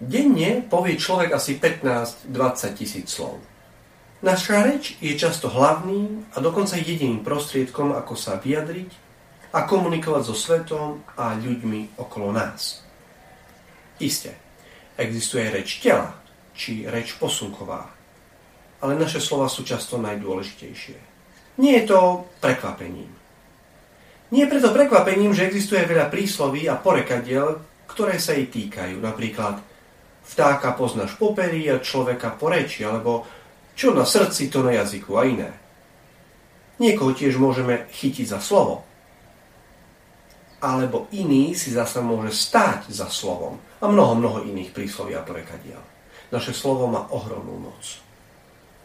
Denne povie človek asi 15-20 tisíc slov. Naša reč je často hlavným a dokonca jediným prostriedkom, ako sa vyjadriť a komunikovať so svetom a ľuďmi okolo nás. Isté, existuje reč tela, či reč posunková, ale naše slova sú často najdôležitejšie. Nie je to prekvapením. Nie je preto prekvapením, že existuje veľa prísloví a porekadiel, ktoré sa jej týkajú. Napríklad Vtáka poznáš po peri a človeka po reči, alebo čo na srdci, to na jazyku a iné. Niekoho tiež môžeme chytiť za slovo. Alebo iný si zase môže stáť za slovom. A mnoho, mnoho iných prísloví a porekadiel. Naše slovo má ohromnú moc.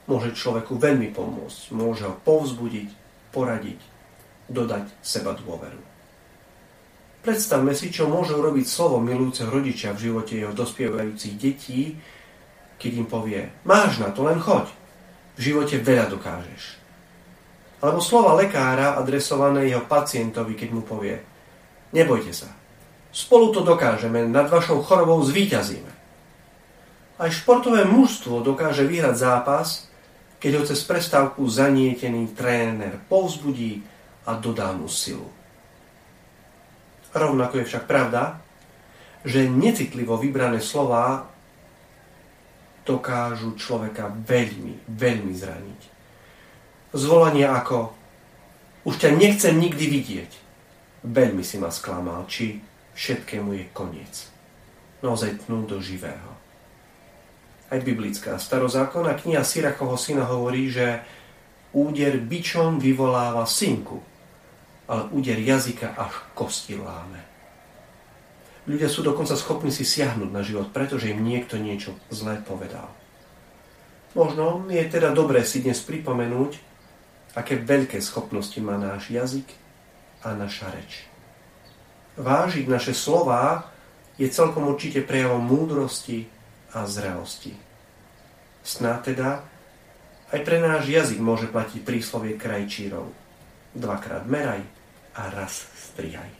Môže človeku veľmi pomôcť. Môže ho povzbudiť, poradiť, dodať seba dôveru. Predstavme si, čo môže urobiť slovo milujúceho rodiča v živote jeho dospievajúcich detí, keď im povie, máš na to, len choď. V živote veľa dokážeš. Alebo slova lekára adresované jeho pacientovi, keď mu povie, nebojte sa, spolu to dokážeme, nad vašou chorobou zvíťazíme. Aj športové mužstvo dokáže vyhrať zápas, keď ho cez prestávku zanietený tréner povzbudí a dodá mu silu. Rovnako je však pravda, že necitlivo vybrané slova dokážu človeka veľmi, veľmi zraniť. Zvolanie ako už ťa nechcem nikdy vidieť, veľmi si ma sklamal, či všetkému je koniec. Naozaj tnú do živého. Aj biblická starozákonná kniha Syrachoho syna hovorí, že úder bičom vyvoláva synku, ale úder jazyka až kosti láme. Ľudia sú dokonca schopní si siahnuť na život, pretože im niekto niečo zlé povedal. Možno je teda dobré si dnes pripomenúť, aké veľké schopnosti má náš jazyk a naša reč. Vážiť naše slová je celkom určite prejavom múdrosti a zrelosti. Sná teda aj pre náš jazyk môže platiť príslovie krajčírov. Dvakrát meraj, a raz strihaj.